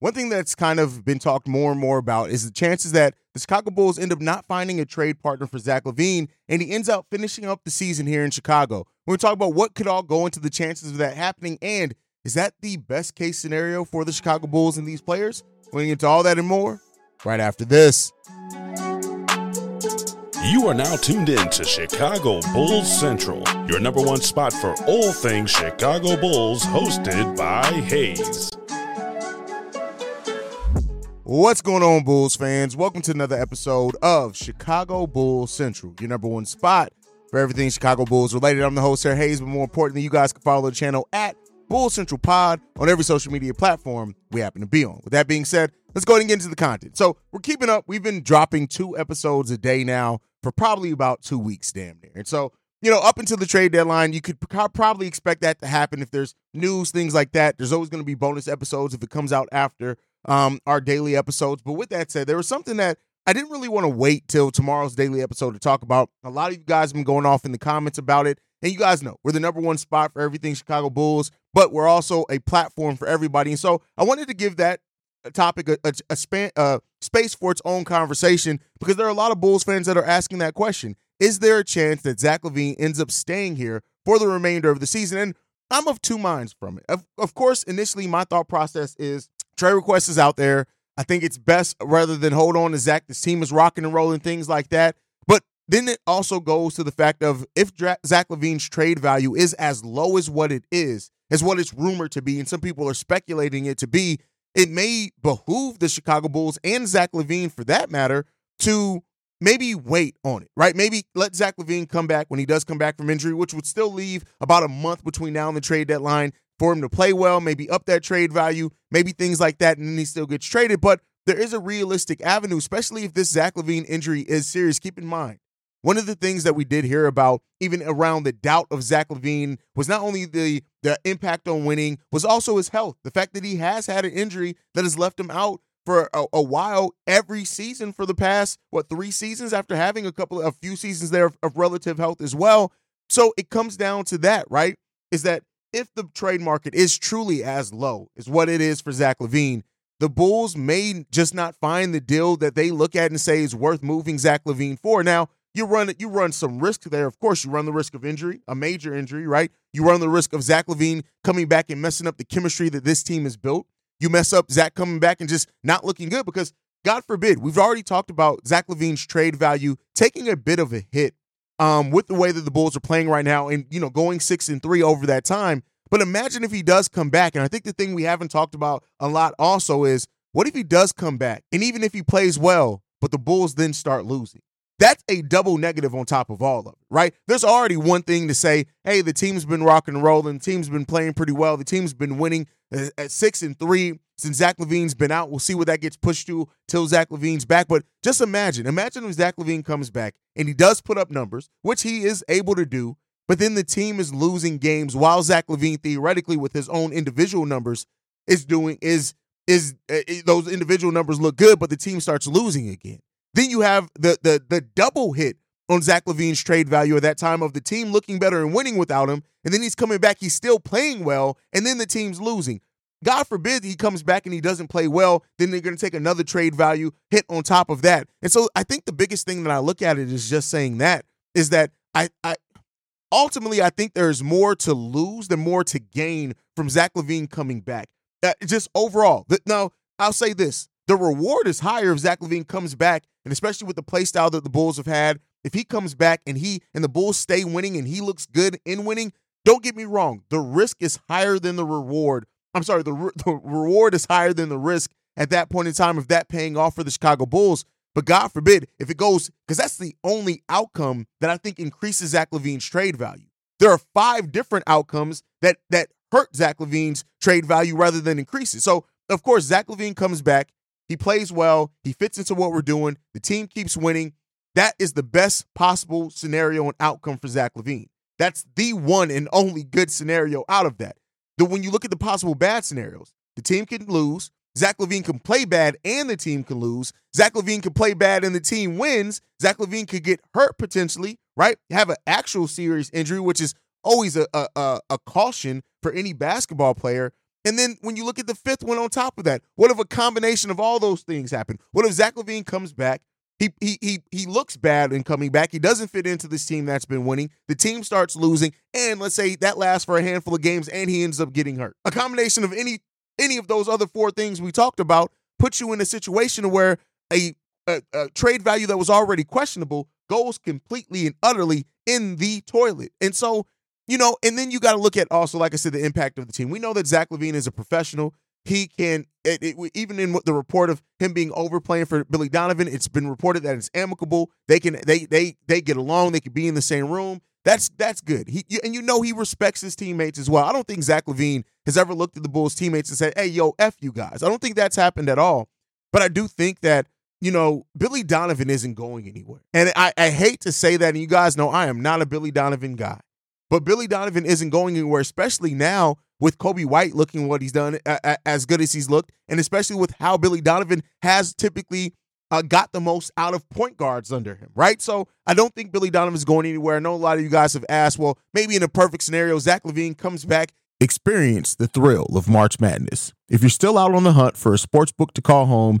One thing that's kind of been talked more and more about is the chances that the Chicago Bulls end up not finding a trade partner for Zach LaVine, and he ends up finishing up the season here in Chicago. We're going to talk about what could all go into the chances of that happening, and is that the best case scenario for the Chicago Bulls and these players? We're going to get into all that and more right after this. You are now tuned in to Chicago Bulls Central, your number one spot for all things Chicago Bulls, hosted by Haize. What's going on, Bulls fans? Welcome to another episode of Chicago Bulls Central, your number one spot for everything Chicago Bulls related. I'm the host, Sarah Haize, but more importantly, you guys can follow the channel at Bull Central Pod on every social media platform we happen to be on. With that being said, let's go ahead and get into the content. So we're keeping up. We've been dropping two episodes a day now for probably about two weeks, damn near. And so, you know, up until the trade deadline, you could probably expect that to happen if there's news, things like that. There's always going to be bonus episodes if it comes out after um, our daily episodes. But with that said, there was something that I didn't really want to wait till tomorrow's daily episode to talk about. A lot of you guys have been going off in the comments about it. And you guys know we're the number one spot for everything Chicago Bulls, but we're also a platform for everybody. And so I wanted to give that topic a, a, a span, uh, space for its own conversation because there are a lot of Bulls fans that are asking that question. Is there a chance that Zach LaVine ends up staying here for the remainder of the season? And I'm of two minds from it. Of, of course, initially, my thought process is trade request is out there. I think it's best rather than hold on to Zach. This team is rocking and rolling, things like that. But then it also goes to the fact of if Zach LaVine's trade value is as low as what it is, as what it's rumored to be, and some people are speculating it to be, it may behoove the Chicago Bulls and Zach LaVine, for that matter, to maybe wait on it, right? Maybe let Zach LaVine come back when he does come back from injury, which would still leave about a month between now and the trade deadline for him to play well, maybe up that trade value, maybe things like that, and then he still gets traded. But there is a realistic avenue, especially if this Zach LaVine injury is serious. Keep in mind, one of the things that we did hear about, even around the doubt of Zach LaVine, was not only the the impact on winning, was also his health. The fact that he has had an injury that has left him out for a, a while every season for the past what three seasons after having a couple of a few seasons there of, of relative health as well. So it comes down to that, right? Is that if the trade market is truly as low as what it is for Zach LaVine, the Bulls may just not find the deal that they look at and say is worth moving Zach LaVine for. Now, you run you run some risk there. Of course, you run the risk of injury, a major injury, right? You run the risk of Zach LaVine coming back and messing up the chemistry that this team has built. You mess up Zach coming back and just not looking good because God forbid, we've already talked about Zach LaVine's trade value taking a bit of a hit um, with the way that the Bulls are playing right now and, you know, going six and three over that time. But imagine if he does come back. And I think the thing we haven't talked about a lot also is what if he does come back? And even if he plays well, but the Bulls then start losing? That's a double negative on top of all of it, right? There's already one thing to say, hey, the team's been rocking and rolling, the team's been playing pretty well, the team's been winning uh, at six and three since Zach LaVine's been out. We'll see what that gets pushed to till Zach LaVine's back. But just imagine, imagine if Zach LaVine comes back and he does put up numbers, which he is able to do, but then the team is losing games while Zach LaVine theoretically with his own individual numbers is doing is is uh, those individual numbers look good, but the team starts losing again. Then you have the the the double hit on Zach LaVine's trade value at that time of the team looking better and winning without him, and then he's coming back, he's still playing well, and then the team's losing. God forbid he comes back and he doesn't play well, then they're going to take another trade value hit on top of that. And so I think the biggest thing that I look at it is just saying that is that I I ultimately I think there's more to lose than more to gain from Zach LaVine coming back. Uh, just overall, the, now I'll say this: the reward is higher if Zach LaVine comes back, and especially with the play style that the Bulls have had. If he comes back and he and the Bulls stay winning and he looks good in winning, don't get me wrong, the risk is higher than the reward. I'm sorry, the, re- the reward is higher than the risk at that point in time of that paying off for the Chicago Bulls. But God forbid if it goes, because that's the only outcome that I think increases Zach LaVine's trade value. There are five different outcomes that that hurt Zach LaVine's trade value rather than increase it. So of course, Zach LaVine comes back. He plays well. He fits into what we're doing. The team keeps winning. That is the best possible scenario and outcome for Zach LaVine. That's the one and only good scenario out of that. The when you look at the possible bad scenarios, the team can lose. Zach LaVine can play bad and the team can lose. Zach LaVine can play bad and the team wins. Zach LaVine could get hurt potentially, right? Have an actual serious injury, which is always a, a, a caution for any basketball player. And then when you look at the fifth one on top of that, what if a combination of all those things happen? What if Zach LaVine comes back? He, he he he looks bad in coming back. He doesn't fit into this team that's been winning. The team starts losing, and let's say that lasts for a handful of games, and he ends up getting hurt. A combination of any any of those other four things we talked about puts you in a situation where a, a, a trade value that was already questionable goes completely and utterly in the toilet. And so, you know, and then you got to look at also, like I said, the impact of the team. We know that Zach LaVine is a professional. He can, eh, it, it, even in the report of him being overplaying for Billy Donovan, it's been reported that it's amicable. They can, they, they, they get along. They can be in the same room. That's that's good. He and you know he respects his teammates as well. I don't think Zach LaVine has ever looked at the Bulls teammates and said, "Hey, yo, f you guys." I don't think that's happened at all. But I do think that you know Billy Donovan isn't going anywhere, and I, I hate to say that. And you guys know I am not a Billy Donovan guy, but Billy Donovan isn't going anywhere, especially now with Coby White looking what he's done, as good as he's looked, and especially with how Billy Donovan has typically uh, got the most out of point guards under him, right? So I don't think Billy Donovan's going anywhere. I know a lot of you guys have asked, well, maybe in a perfect scenario, Zach LaVine comes back. Experience the thrill of March Madness. If you're still out on the hunt for a sports book to call home,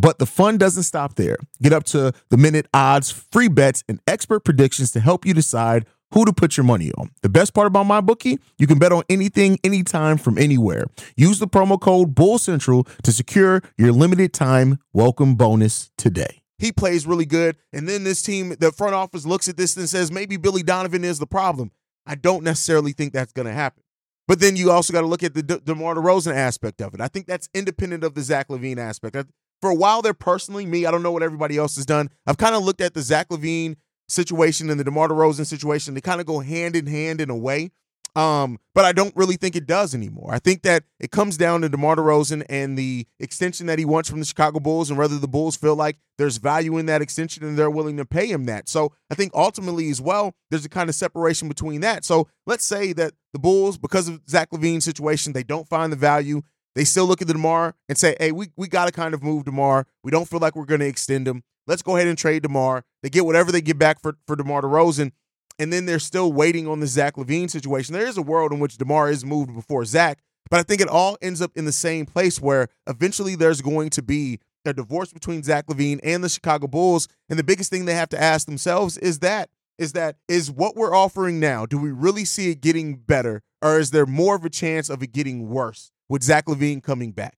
but the fun doesn't stop there. Get up to the minute odds, free bets, and expert predictions to help you decide who to put your money on. The best part about my bookie, you can bet on anything, anytime, from anywhere. Use the promo code Bull Central to secure your limited time welcome bonus today. He plays really good. And then this team, the front office looks at this and says, maybe Billy Donovan is the problem. I don't necessarily think that's going to happen. But then you also got to look at the De- DeMar DeRozan aspect of it. I think that's independent of the Zach LaVine aspect. For a while there, personally, me, I don't know what everybody else has done. I've kind of looked at the Zach LaVine situation and the DeMar DeRozan situation. They kind of go hand in hand in a way. Um, but I don't really think it does anymore. I think that it comes down to DeMar DeRozan and the extension that he wants from the Chicago Bulls and whether the Bulls feel like there's value in that extension and they're willing to pay him that. So I think ultimately as well, there's a kind of separation between that. So let's say that the Bulls, because of Zach LaVine's situation, they don't find the value. They still look at the DeMar and say, hey, we, we got to kind of move DeMar. We don't feel like we're going to extend him. Let's go ahead and trade DeMar. They get whatever they get back for, for DeMar DeRozan and then they're still waiting on the Zach LaVine situation. There is a world in which DeMar is moved before Zach, but I think it all ends up in the same place where eventually there's going to be a divorce between Zach LaVine and the Chicago Bulls. And the biggest thing they have to ask themselves is that is that is what we're offering now, do we really see it getting better? Or is there more of a chance of it getting worse with Zach LaVine coming back?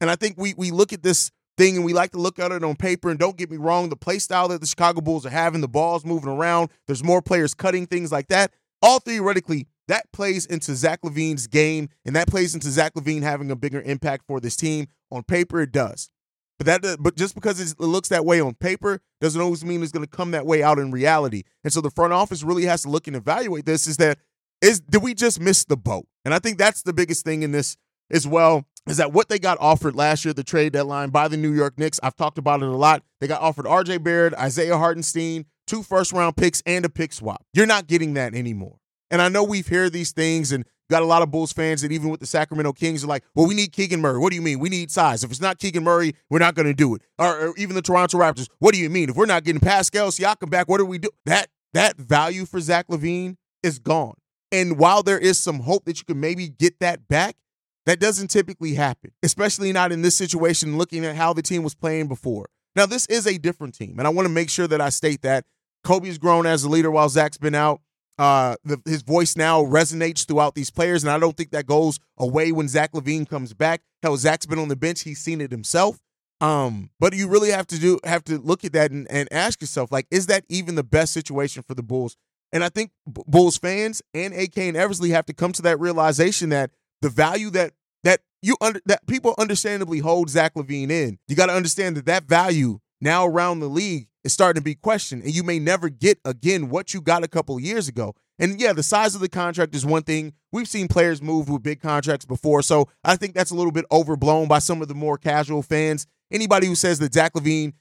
And I think we we look at this thing, and we like to look at it on paper. And don't get me wrong, the play style that the Chicago Bulls are having, the ball's moving around, there's more players cutting things like that. All theoretically, that plays into Zach LaVine's game, and that plays into Zach LaVine having a bigger impact for this team. On paper, it does. But that, uh, but just because it looks that way on paper doesn't always mean it's going to come that way out in reality. And so the front office really has to look and evaluate this. Is that is did we just miss the boat? And I think that's the biggest thing in this as well is that what they got offered last year, at the trade deadline by the New York Knicks. I've talked about it a lot. They got offered RJ Barrett, Isaiah Hartenstein, two first round picks, and a pick swap. You're not getting that anymore. And I know we've heard these things and got a lot of Bulls fans that even with the Sacramento Kings are like, well, we need Keegan Murray. What do you mean? We need size. If it's not Keegan Murray, we're not going to do it. Or, or, even the Toronto Raptors, what do you mean? If we're not getting Pascal Siakam back, what do we do? That that value for Zach LaVine is gone. And while there is some hope that you can maybe get that back, that doesn't typically happen, especially not in this situation, looking at how the team was playing before. Now, this is a different team, and I want to make sure that I state that Coby's grown as a leader while Zach's been out. Uh, the, his voice now resonates throughout these players, and I don't think that goes away when Zach LaVine comes back. Hell, Zach's been on the bench; he's seen it himself. Um, but you really have to do have to look at that and, and ask yourself, like, is that even the best situation for the Bulls? And I think Bulls fans and AK and Eversley have to come to that realization that the value that that you under that people understandably hold Zach LaVine in, you got to understand that that value now around the league is starting to be questioned, and you may never get again what you got a couple years ago. And yeah, the size of the contract is one thing. We've seen players move with big contracts before, so I think that's a little bit overblown by some of the more casual fans. Anybody who says that Zach LaVine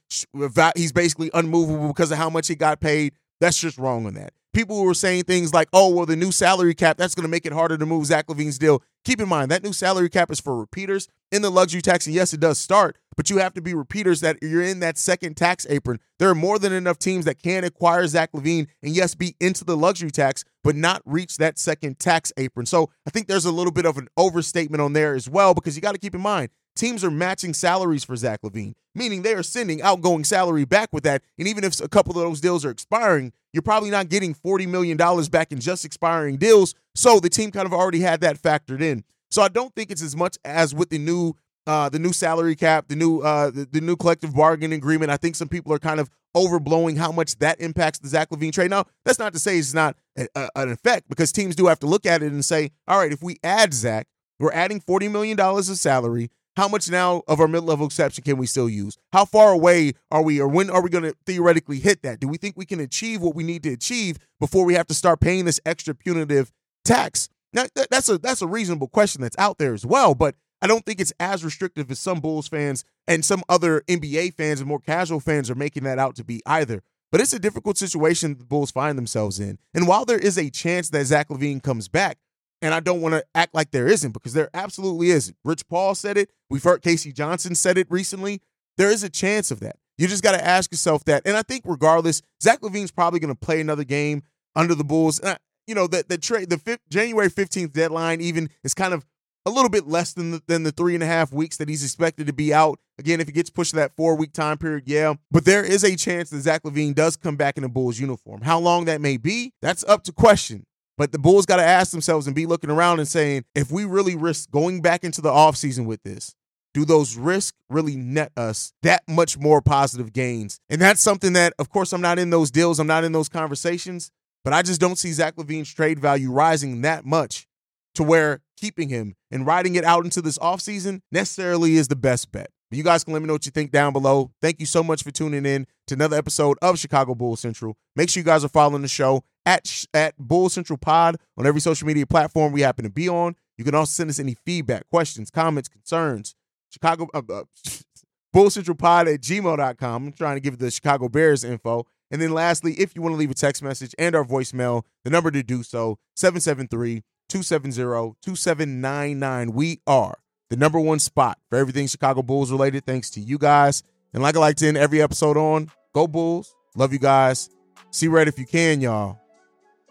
he's basically unmovable because of how much he got paid, that's just wrong on that. People were saying things like, oh, well, the new salary cap, that's going to make it harder to move Zach LaVine's deal. Keep in mind, that new salary cap is for repeaters in the luxury tax. And yes, it does start, but you have to be repeaters that you're in that second tax apron. There are more than enough teams that can acquire Zach LaVine and, yes, be into the luxury tax, but not reach that second tax apron. So I think there's a little bit of an overstatement on there as well, because you got to keep in mind, teams are matching salaries for Zach LaVine, meaning they are sending outgoing salary back with that. And even if a couple of those deals are expiring, you're probably not getting $40 million back in just expiring deals. So the team kind of already had that factored in. So I don't think it's as much as with the new uh, the new salary cap, the new uh, the, the, new collective bargaining agreement. I think some people are kind of overblowing how much that impacts the Zach LaVine trade. Now, that's not to say it's not a, a, an effect because teams do have to look at it and say, all right, if we add Zach, we're adding $40 million of salary. How much now of our mid-level exception can we still use? How far away are we, or when are we going to theoretically hit that? Do we think we can achieve what we need to achieve before we have to start paying this extra punitive tax? Now, that's a that's a reasonable question that's out there as well, but I don't think it's as restrictive as some Bulls fans and some other NBA fans and more casual fans are making that out to be either. But it's a difficult situation the Bulls find themselves in. And while there is a chance that Zach LaVine comes back, and I don't want to act like there isn't because there absolutely is. Rich Paul said it. We've heard K.C. Johnson said it recently. There is a chance of that. You just got to ask yourself that. And I think regardless, Zach LaVine's probably going to play another game under the Bulls. Uh, you know, the the trade the fifth, January 15th deadline even is kind of a little bit less than the, than the three and a half weeks that he's expected to be out. Again, if he gets pushed to that four week time period, yeah. But there is a chance that Zach LaVine does come back in a Bulls uniform. How long that may be, that's up to question. But the Bulls got to ask themselves and be looking around and saying, if we really risk going back into the offseason with this, do those risks really net us that much more positive gains? And that's something that, of course, I'm not in those deals, I'm not in those conversations, but I just don't see Zach LaVine's trade value rising that much to where keeping him and riding it out into this offseason necessarily is the best bet. You guys can let me know what you think down below. Thank you so much for tuning in to another episode of Chicago Bull Central. Make sure you guys are following the show at at Bull Central Pod on every social media platform we happen to be on. You can also send us any feedback, questions, comments, concerns. Chicago uh, uh, Bull Central Pod at gmail.com. I'm trying to give the Chicago Bears info. And then lastly, if you want to leave a text message and our voicemail, the number to do so, 773 270 2799. We are the number one spot for everything Chicago Bulls related, thanks to you guys. And like I like to end every episode on, go Bulls. Love you guys. See red if you can, y'all.